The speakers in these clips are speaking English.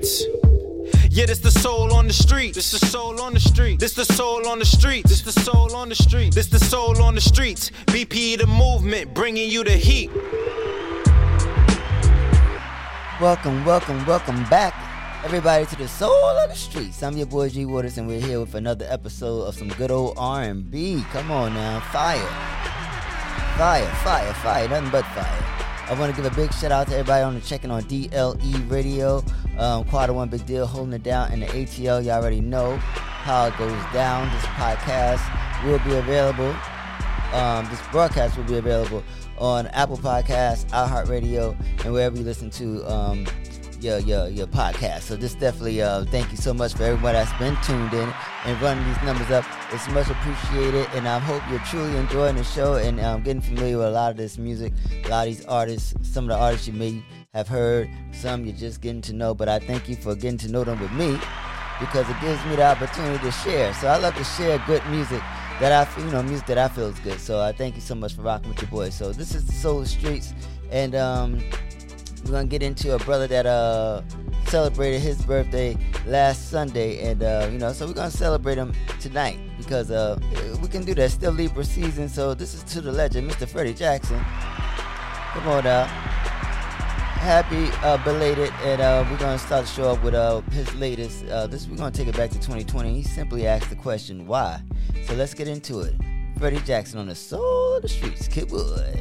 Yeah, this the soul on the street. This the soul on the street. This the soul on the street. This the soul on the street. This the soul on the streets. BP the movement, bringing you the heat. Welcome, welcome, welcome back, everybody, to the soul of the streets. I'm your boy G Waters, and we're here with another episode of some good old R&B. Come on now, fire, fire, fire, fire, nothing but fire. I want to give a big shout out to everybody on the checking on DLE Radio. Um, Quarter One Big Deal holding it down in the ATL. You all already know how it goes down. This podcast will be available. Um, this broadcast will be available on Apple Podcasts, iHeartRadio, and wherever you listen to um, your, your your podcast. So just definitely uh, thank you so much for everyone that's been tuned in and running these numbers up. It's much appreciated, and I hope you're truly enjoying the show and um, getting familiar with a lot of this music, a lot of these artists, some of the artists you may have heard, some you're just getting to know. But I thank you for getting to know them with me because it gives me the opportunity to share. So I love to share good music that I you know, music that I feel is good. So I thank you so much for rocking with your boy. So this is the Soul of Streets, and um, we're gonna get into a brother that uh celebrated his birthday last Sunday, and uh, you know, so we're gonna celebrate him tonight because uh we can do that. Still Libra season, so this is to the legend, Mr. Freddie Jackson. Come on out. Happy uh, belated, and uh, we're gonna start the show up with uh, his latest. Uh, this we're gonna take it back to 2020. He simply asked the question, "Why?" So let's get into it. Freddie Jackson on the soul of the streets, Kidwood.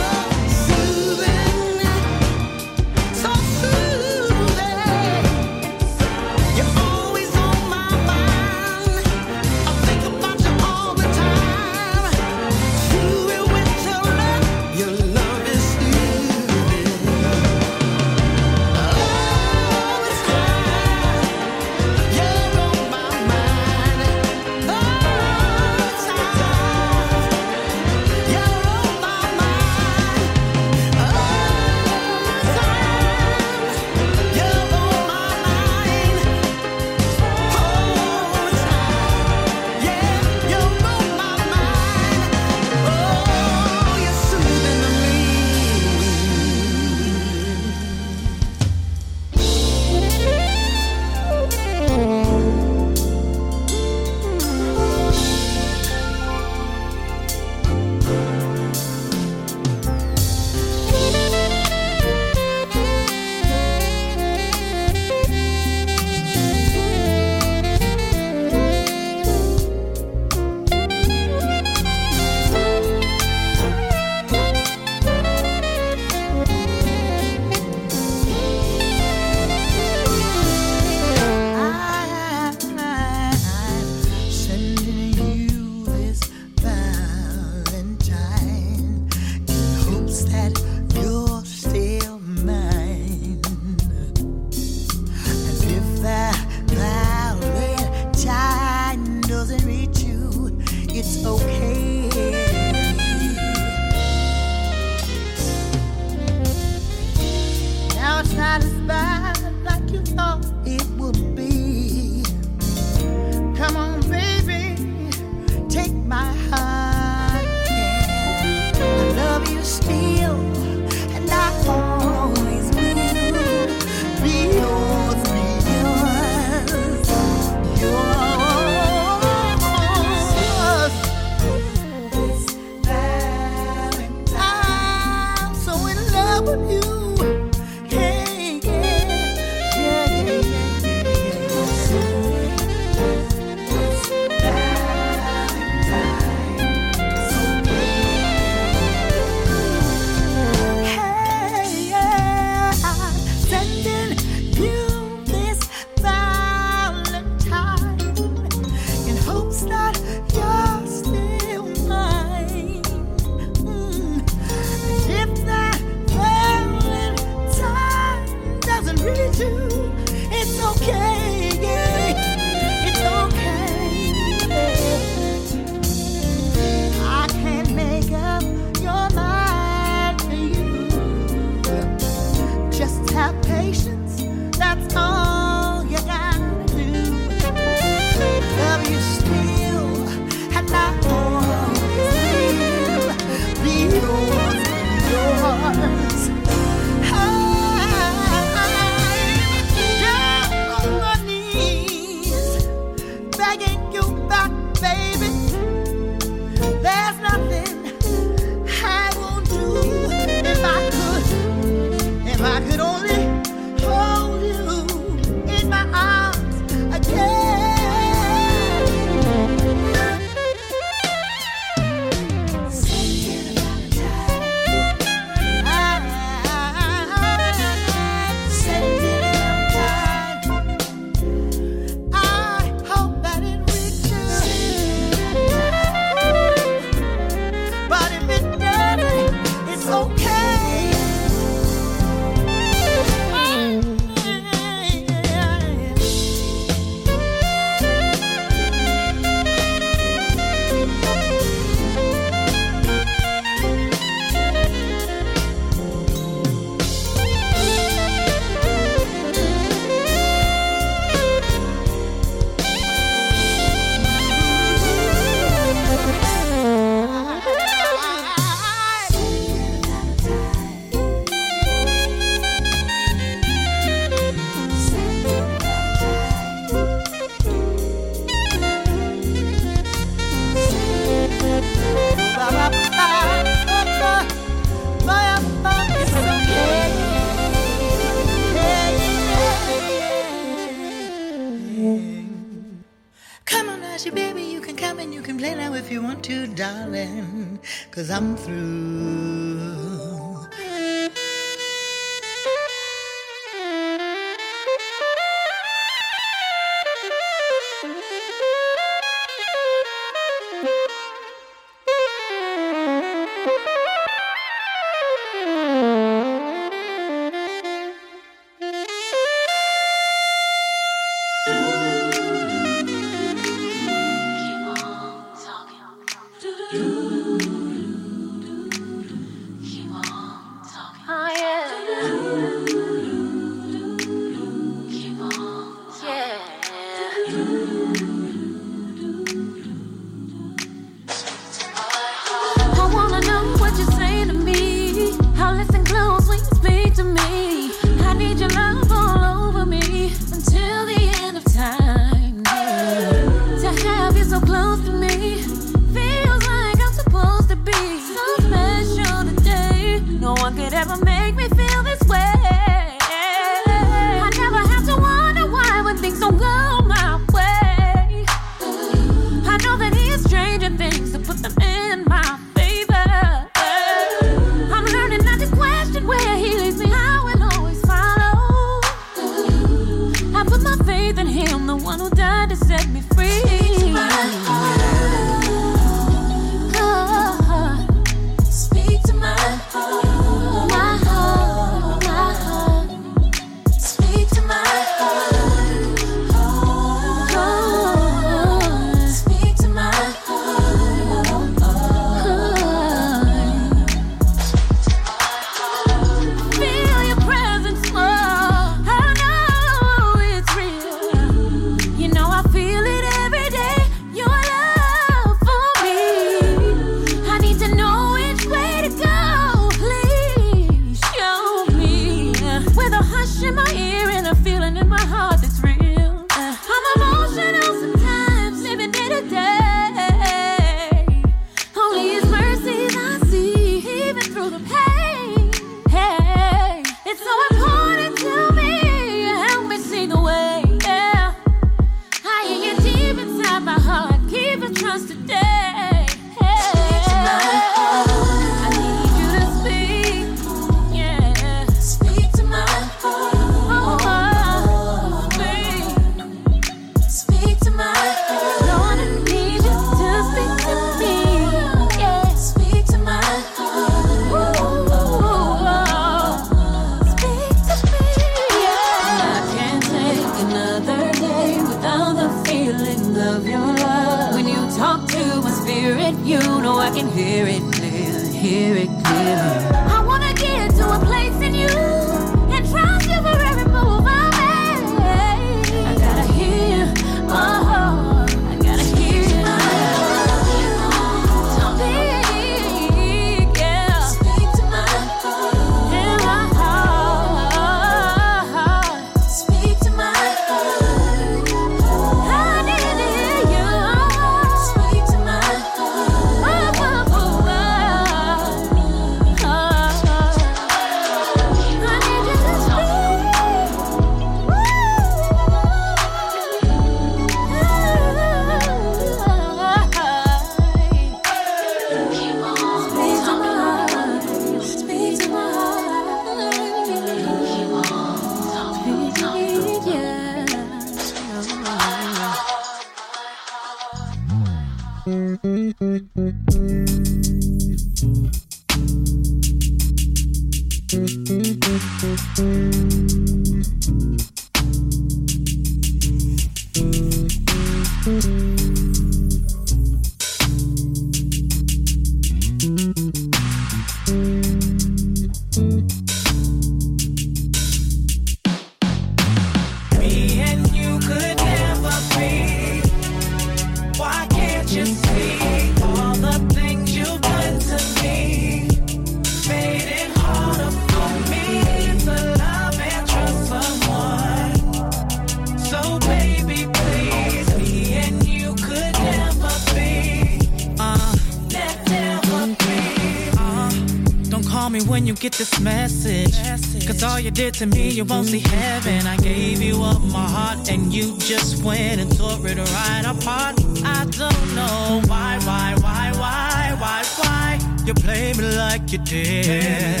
Did to me, you won't see heaven. I gave you up my heart, and you just went and tore it right apart. I don't know why, why, why, why, why, why you play me like you did.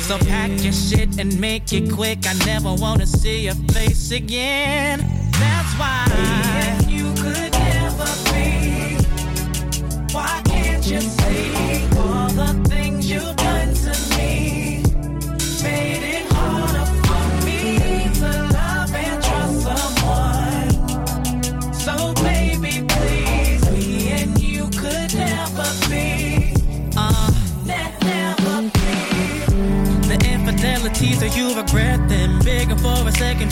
So pack your shit and make it quick. I never wanna see your face again. That's why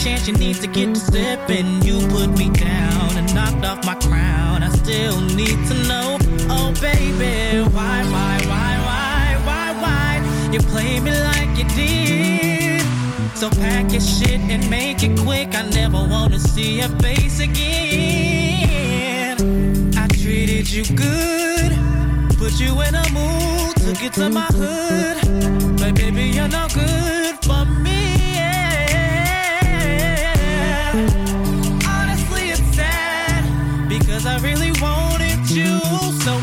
chance, you need to get to stepping. You put me down and knocked off my crown. I still need to know, oh baby, why, why, why, why, why, why? You play me like you did. So pack your shit and make it quick. I never wanna see your face again. I treated you good, put you in a mood, took you to my hood. But baby, you're no good for so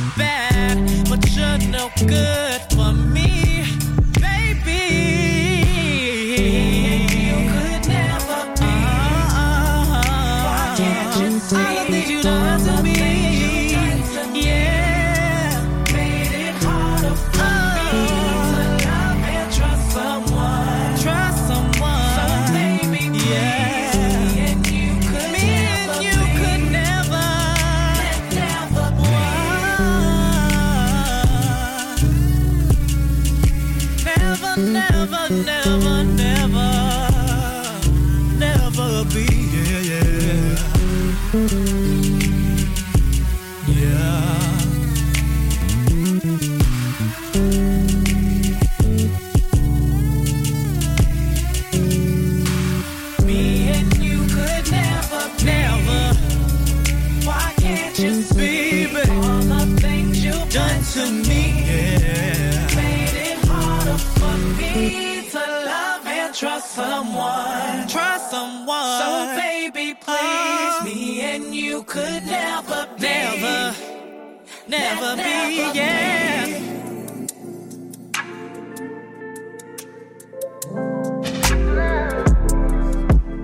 never, be, yeah.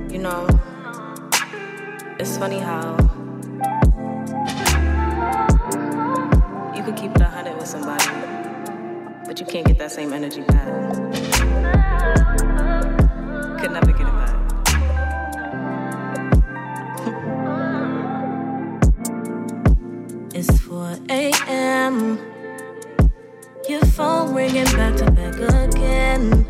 You know, it's funny how you could keep it a hundred with somebody, but you can't get that same energy back. Could never get it back. Phone ringing back to back again.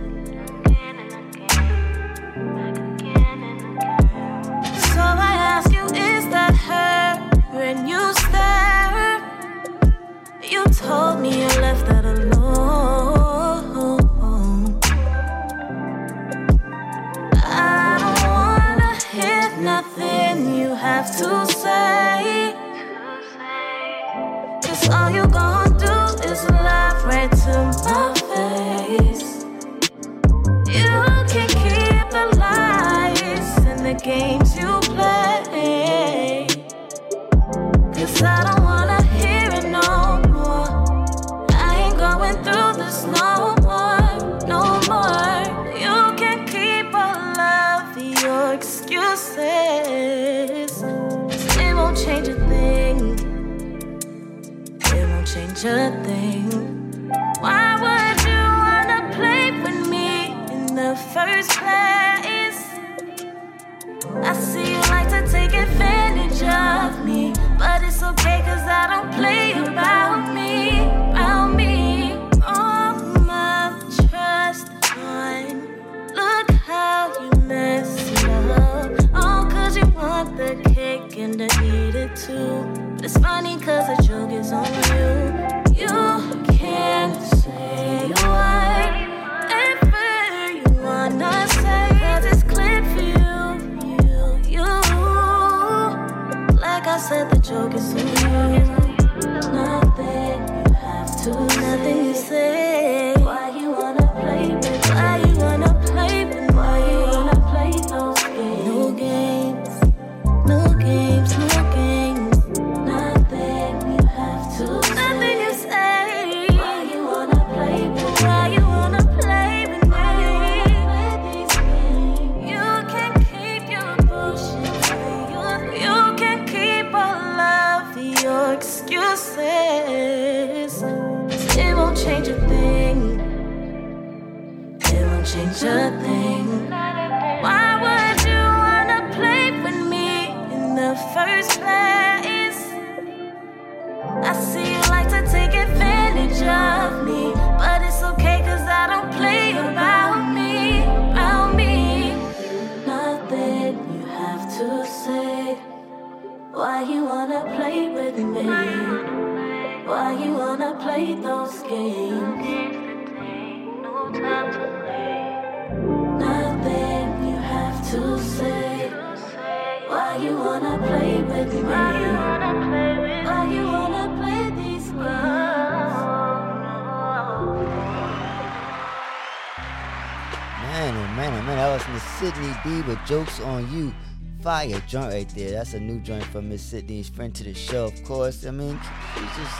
New joint from Miss Sydney's friend to the show, of course. I mean, she's just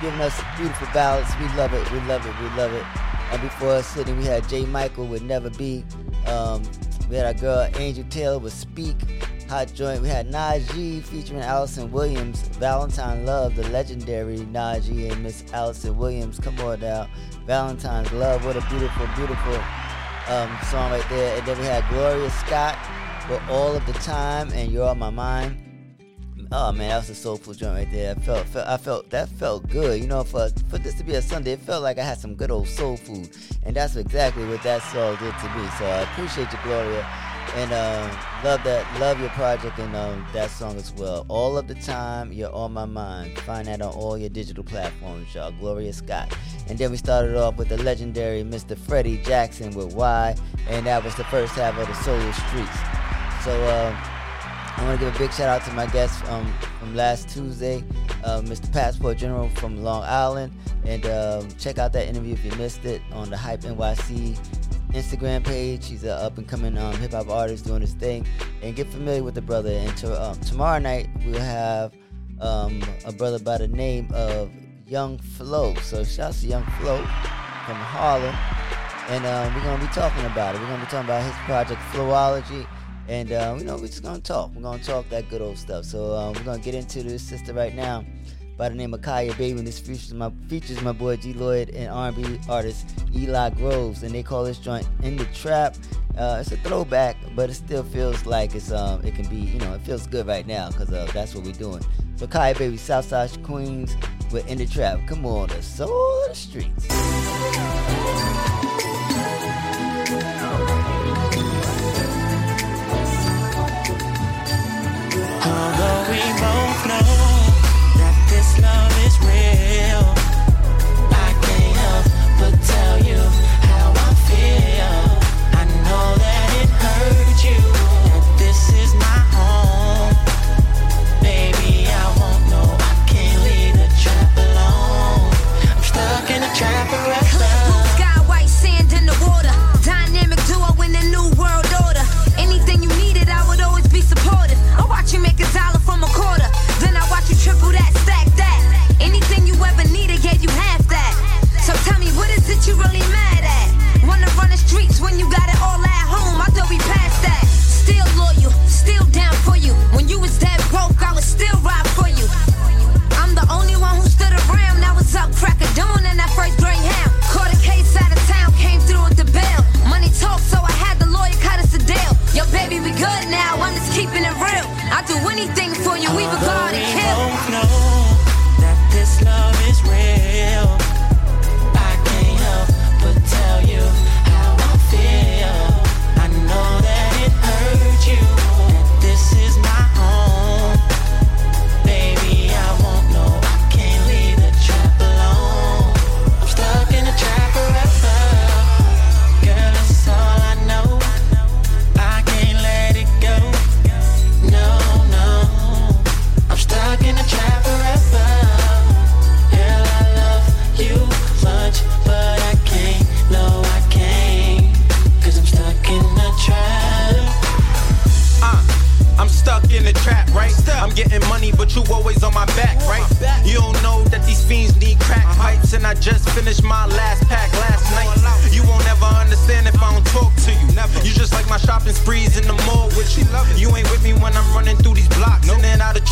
giving us beautiful ballads. We love it, we love it, we love it. And before Sydney, we had Jay Michael with Never Be. Um, we had our girl Angel Taylor with Speak. Hot joint. We had Najee featuring Allison Williams. Valentine Love, the legendary Najee and Miss Allison Williams. Come on now. Valentine's Love. What a beautiful, beautiful um, song right there. And then we had Gloria Scott with All of the Time and You're on My Mind. Oh man, that was a soulful joint right there. I felt, felt, I felt that felt good. You know, for for this to be a Sunday, it felt like I had some good old soul food, and that's exactly what that song did to me. So I appreciate you, Gloria, and uh, love that, love your project and um, that song as well. All of the time, you're on my mind. Find that on all your digital platforms, y'all. Gloria Scott, and then we started off with the legendary Mr. Freddie Jackson with Why, and that was the first half of the Soul Streets. So. Uh, I want to give a big shout out to my guest um, from last Tuesday, uh, Mr. Passport General from Long Island. And um, check out that interview if you missed it on the Hype NYC Instagram page. He's an up and coming um, hip hop artist doing his thing. And get familiar with the brother. And to, um, tomorrow night, we'll have um, a brother by the name of Young Flo. So shout out to Young Flo from Harlem. And um, we're going to be talking about it. We're going to be talking about his project, Flowology. And uh, you know, we're just gonna talk. We're gonna talk that good old stuff. So um, we're gonna get into this sister right now by the name of Kaya Baby. And this features my features my boy G Lloyd and R&B artist Eli Groves, and they call this joint "In the Trap." Uh, it's a throwback, but it still feels like it's um it can be you know it feels good right now because uh, that's what we're doing. So Kaya Baby, Southside Queens, we're In the Trap. Come on, the soul of the streets. Although we both know that this love is real,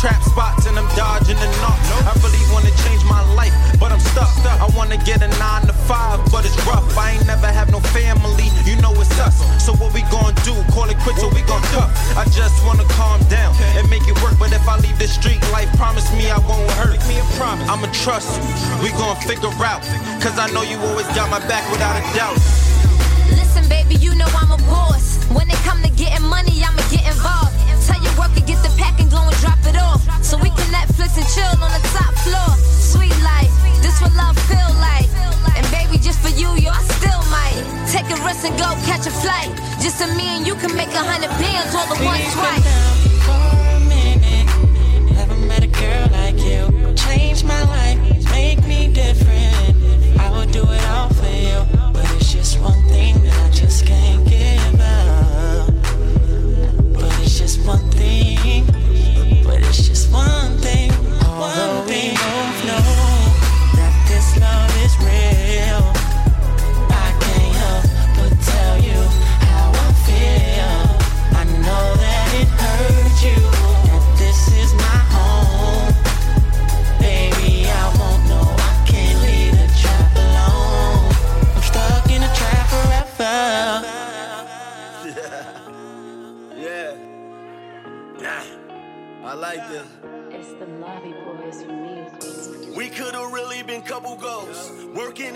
trap spots, and I'm dodging the knocks. I really wanna change my life, but I'm stuck. I wanna get a nine to five, but it's rough. I ain't never have no family, you know it's us. So what we gonna do? Call it quits or we gon' duck? I just wanna calm down and make it work. But if I leave the street life, promise me I won't hurt. Me a promise. I'ma trust you. We gon' figure out. Cause I know you always got my back without a doubt. Listen, baby, you know I'm a boss. When it come to getting money, I'ma get involved. Worker get the pack and go and drop it off. So we can Netflix and chill on the top floor. Sweet life, this what love feel like. And baby, just for you, yo, I still might take a risk and go catch a flight. Just so me and you can make a hundred bands all the one We've been swipe. down for a minute. Never met a girl like you. Change my life, make me different. I would do it all for you, but it's just one thing that I just can't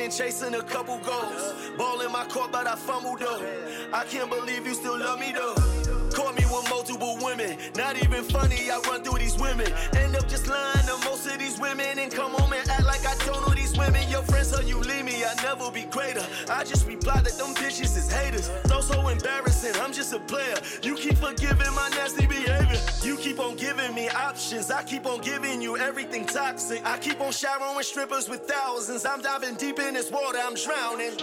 And chasing a couple goals. Ball in my court, but I fumbled though. I can't believe you still love me though. Caught me with multiple women. Not even funny, I run through these women. End up just lying to most of these women. And come home and act like I don't know these women. Your friends tell you leave me, I never be greater. I just reply that them bitches is haters. So so embarrassing, I'm just a player. You keep forgiving my nasty behavior. You keep on giving me options. I keep on giving you everything toxic. I keep on showering strippers with thousands. I'm diving deep in this water, I'm drowning.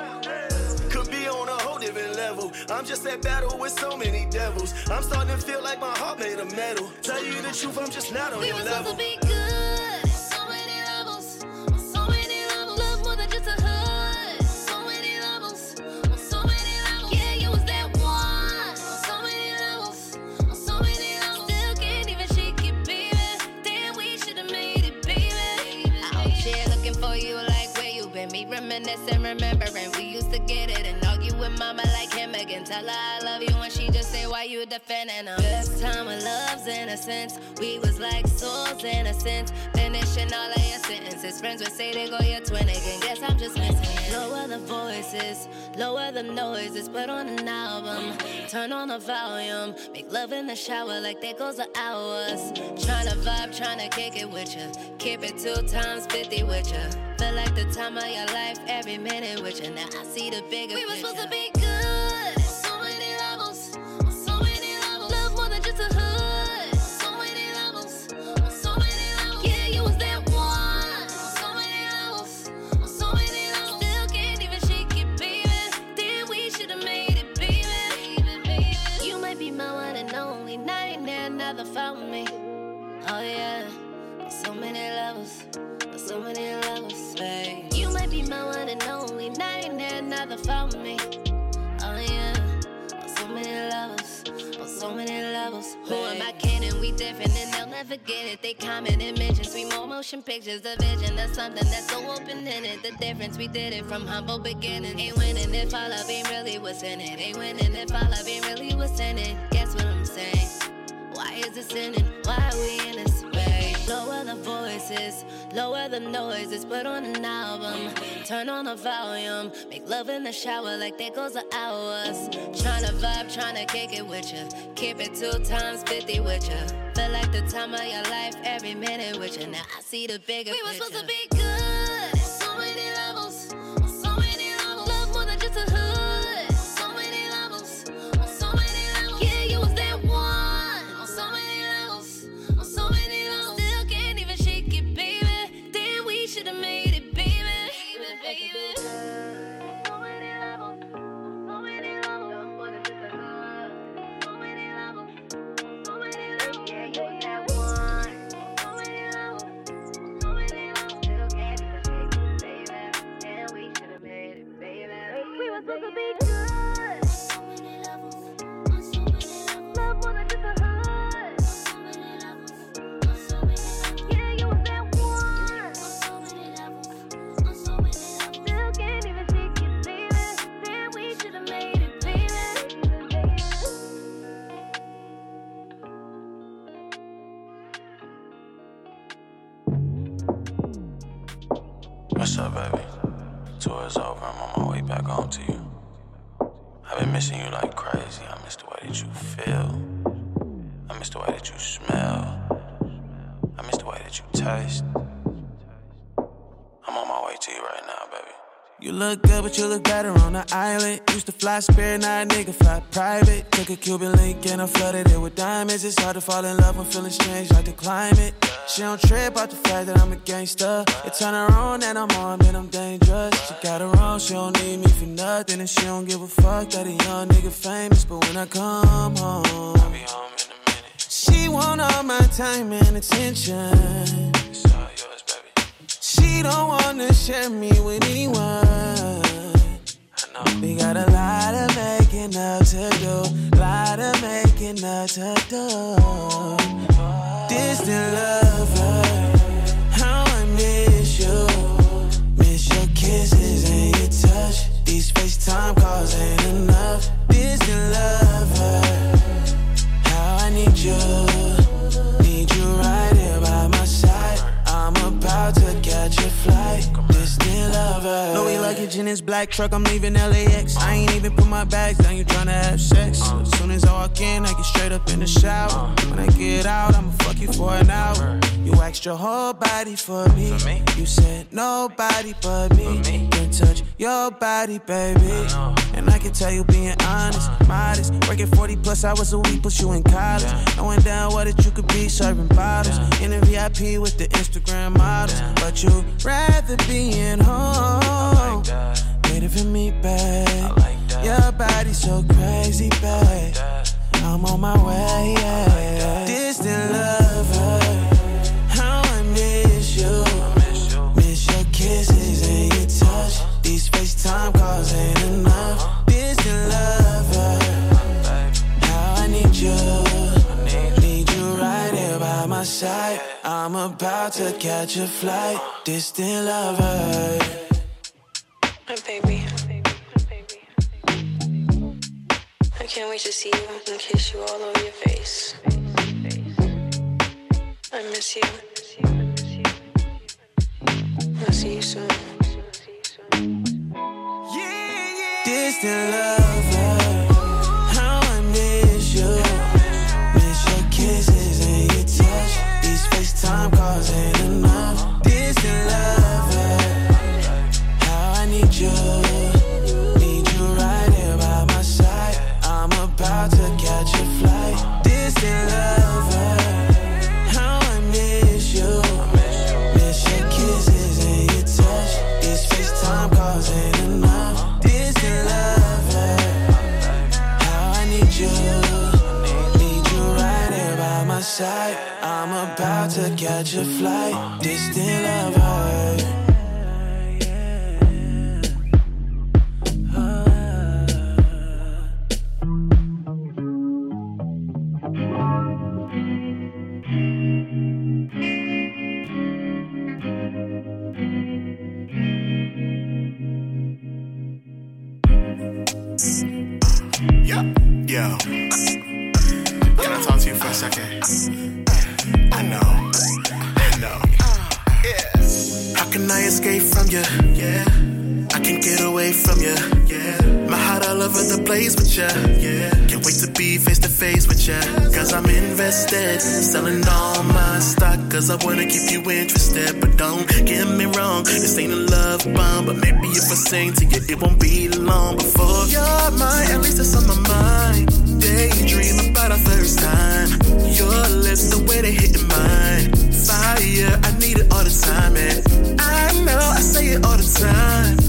Could be on a whole different level. I'm just at battle with so many devils. I'm starting to feel like my heart made of metal. Tell you the truth, I'm just not on We your level. Reminiscing, remembering. We used to get it and argue with mama like him again. Tell her I love you when she just say why you defending them. This time of love's innocence, we was like souls innocent, finishing all of your sentences. Friends would say they go your twin again. Guess I'm just missing it. Lower the voices, lower the noises, put on an album, turn on the volume, make love in the shower like there goes the hours. Tryna vibe, tryna kick it with you, keep it two times fifty with you. Feel like the time of your life, every minute with you. Now I see the bigger We were picture. supposed to be good. So many levels. On so many levels. Love more than just a hood. So many levels. On so many levels. Yeah, you was that one. On so many levels. On so many levels. Still can't even shake it, baby. Then we should've made it, baby. You might be my one and only. Not another found me. Oh yeah, so many levels, on so many levels, babe. You might be my one and only. Not another found me. Oh on so many levels. Who am I kidding? We different and they'll never get it. They comment and mentions. We more motion pictures. The vision of something that's so open in it. The difference we did it from humble beginnings. Ain't winning if all of ain't really what's in it. Ain't winning if all of ain't really what's in it. Guess what I'm saying? Why is it sinning? Why are we in this way? Lower the voices, lower the noises, put on an album, turn on the volume, make love in the shower like there goes the hours. Tryna vibe, tryna kick it with you, keep it two times fifty with you. Feel like the time of your life, every minute with you. Now I see the bigger We were picture. supposed to be good. Way you now, baby. You look good, but you look better on the island. Used to fly spirit, now a nigga fly private. Took a Cuban link and I flooded it with diamonds. It's hard to fall in love when feeling strange like the climate. She don't trip out the fact that I'm a gangster. It turn her on and I'm armed and I'm dangerous. She got her own, she don't need me for nothing. And she don't give a fuck that a young nigga famous. But when I come home, I'll be home in a minute. She want all my time and attention. She don't wanna share me with anyone. I know. We got a lot of making up to do, lot of making up to do. Distant lover, how I miss you, miss your kisses and your touch. These FaceTime calls ain't enough. Distant lover, how I need you, about to catch a flight. Lover. Louis luggage in his black truck, I'm leaving LAX. I ain't even put my bags down, you tryna have sex. As soon as I walk in, I get straight up in the shower. When I get out, I'ma fuck you for an hour. You asked your whole body for me. You said nobody but me. Can touch your body, baby. And I can tell you being honest, uh-huh. modest. Working 40 plus hours a week, put you in college. Knowing down what that you could be serving bottles. In a VIP with the Instagram models. But you'd rather be in home. Like that. Waiting for me, babe. I like that. Your body's so crazy, babe. That. I'm on my way, yeah. Distant lover, how I miss you. I miss you. Miss your kisses and your touch. These FaceTime calls ain't enough. Uh-huh. Distant lover, how I need you. I need you. Need you right here by my side. I'm about to catch a flight. Uh-huh. Distant lover. Baby. I can't wait to see you and kiss you all over your face. I miss you. I'll see you soon. Distant lover, side. I'm about to catch a flight. Distant lover. Place with you. Yeah. Can't wait to be face to face with you. Cause I'm invested. Selling all my stock. Cause I wanna keep you interested. But don't get me wrong. This ain't a love bomb. But maybe if I sing to you, it won't be long before you're mine. At least it's on my mind. Daydream about our first time. Your lips, the way they hit mine. Fire, I need it all the time. And I know I say it all the time.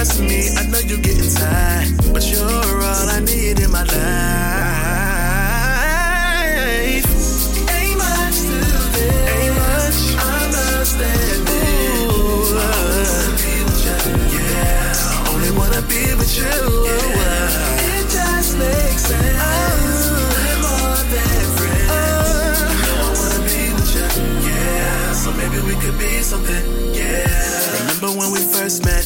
Trust me, I know you're getting tired. But you're all I need in my life. Ain't much to this. Ain't much. Understanding. Ooh, I wanna be with you. Yeah. Only wanna be with you. Yeah. It just makes sense. We're more than friends. Yeah. So maybe we could be something. Yeah. Remember when we first met?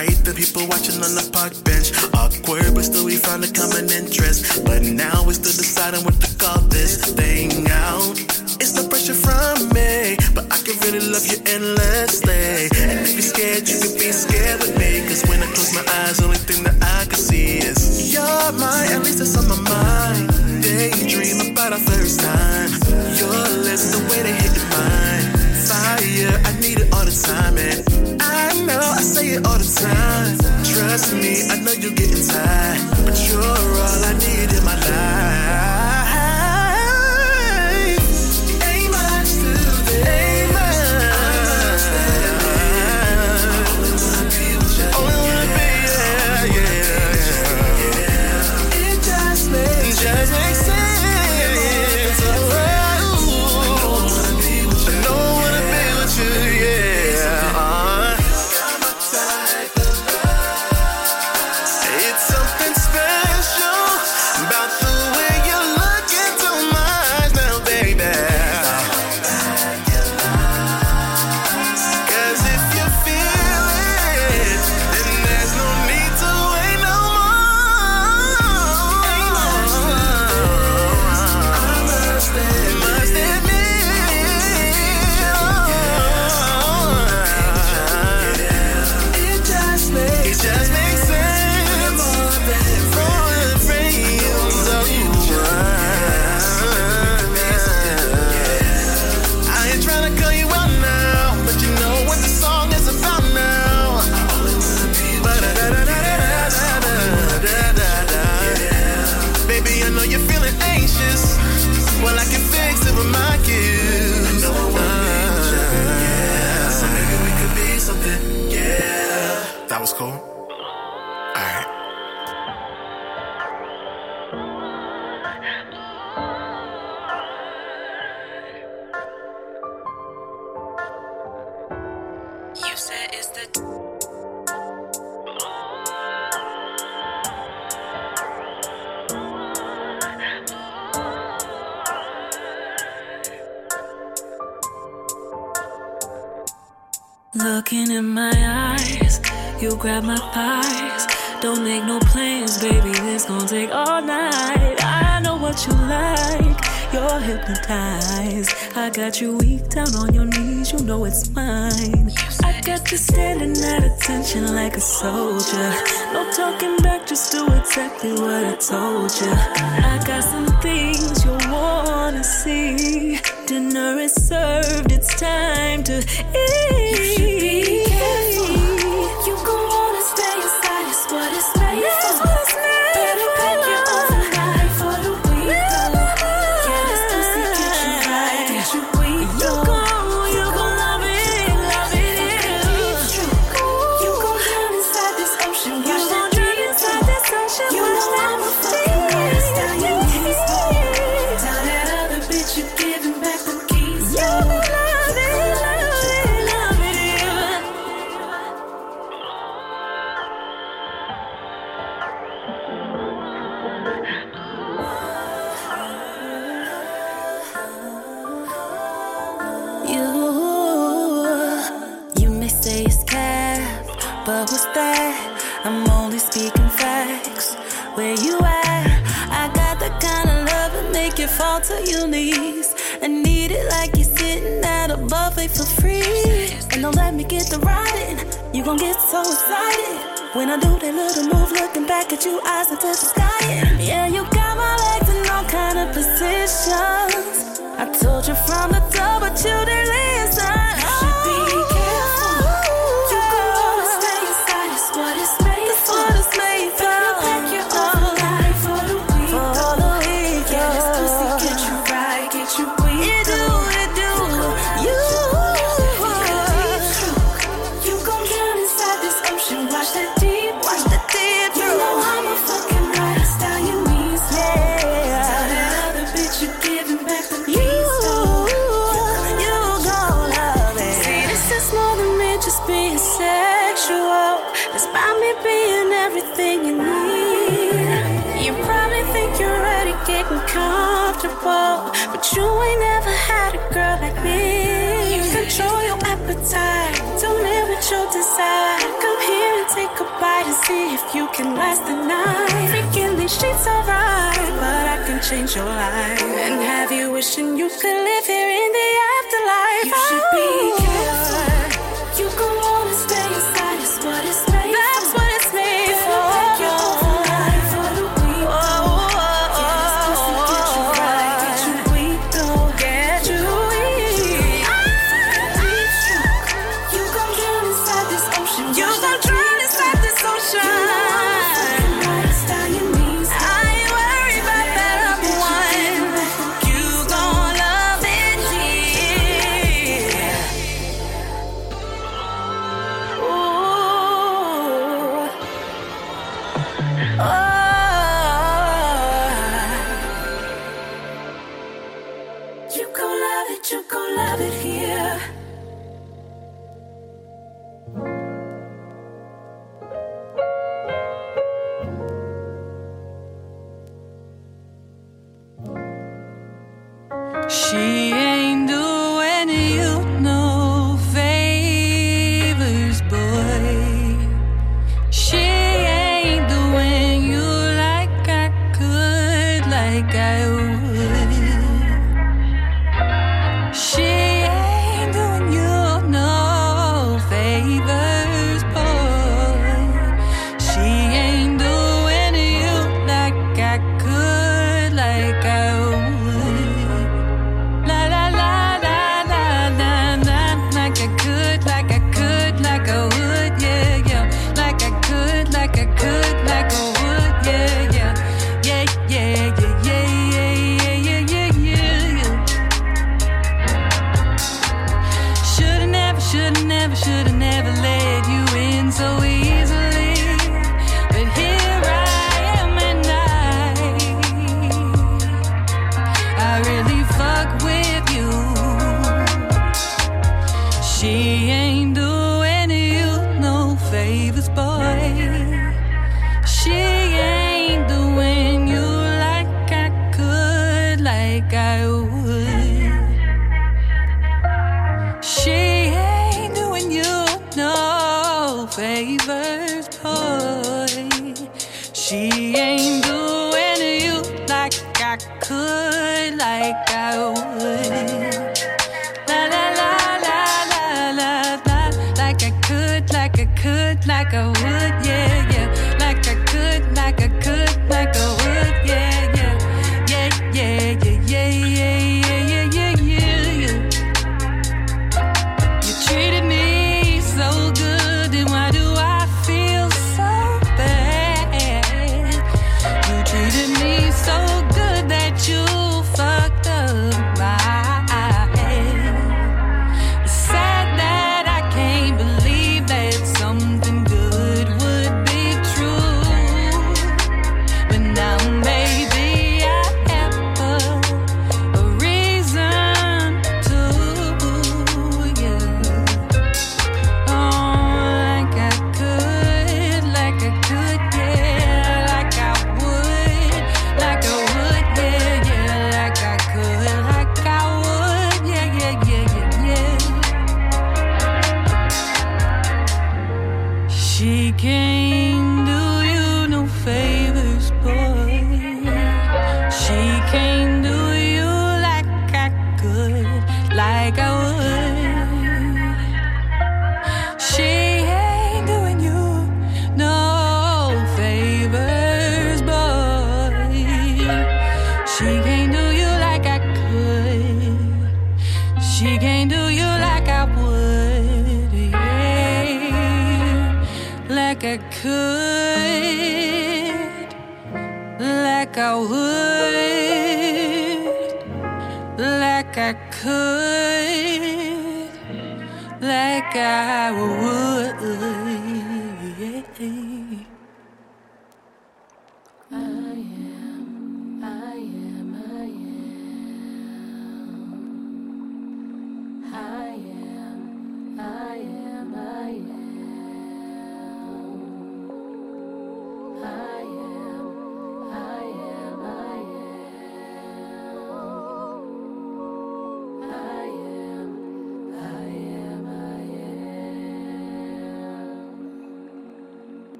Bite, the people watching on the park bench. Awkward, but still we found a common interest. But now we're still deciding what to call this thing out. It's the pressure from me, but I can really love you endlessly. And if you're scared, you can be scared with me. Cause when I close my eyes, the only thing that I can see is you're mine, at least it's on my mind. Daydream about our first time. Your lips, the way they hit mine. Fire, I need it all the time. And I know I say it all the time. Trust me, I know you're getting tired. But you're all I need in my life. Just standing at attention like a soldier. No talking back, just do exactly what I told you. I got some things you wanna see. Dinner is served, it's time to eat. But you ain't never had a girl like me. You control your appetite, don't live with your desire. Come here and take a bite and see if you can last the night. Freaking these sheets are right, but I can change your life and have you wishing you could live here in the afterlife. You should be oh. careful.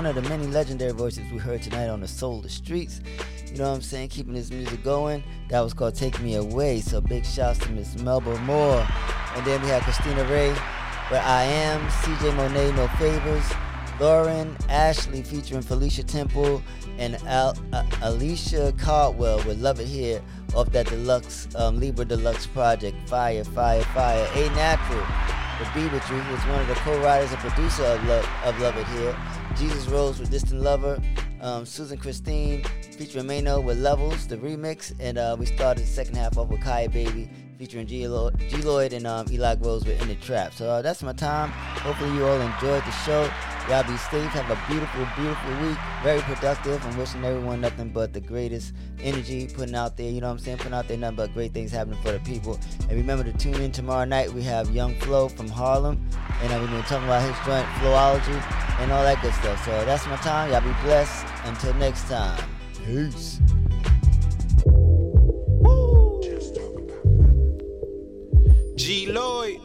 One of the many legendary voices we heard tonight on the Soul of the Streets. You know what I'm saying? Keeping this music going. That was called Take Me Away. So big shouts to Miss Melba Moore. And then we had Christina Ray, Where I Am, CJ Monet, No Favors, Lauren, Ashley featuring Felicia Temple, and Al- uh, Alicia Caldwell with Love It Here off that deluxe um, Libra Deluxe project. Fire, fire, fire. A Natural to be with you, who is one of the co-writers and producer of of Love It Here. Jesus Rose with Distant Lover. Um, Susan Christine featuring Mano with Levels, the remix. And uh, we started the second half off with Kaya Baby featuring G. Lloyd and um, Eli Rose with In the Trap. So uh, that's my time. Hopefully you all enjoyed the show. Y'all be safe. Have a beautiful, beautiful week. Very productive. I'm wishing everyone nothing but the greatest energy putting out there. You know what I'm saying? Putting out there nothing but great things happening for the people. And remember to tune in tomorrow night. We have Young Flo from Harlem. And we're going to talk about his joint Flowology and all that good stuff. So that's my time. Y'all be blessed. Until next time. Peace. G Lloyd,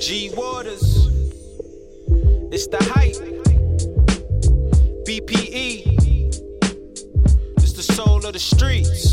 G Waters, it's the hype. BPE, it's the soul of the streets.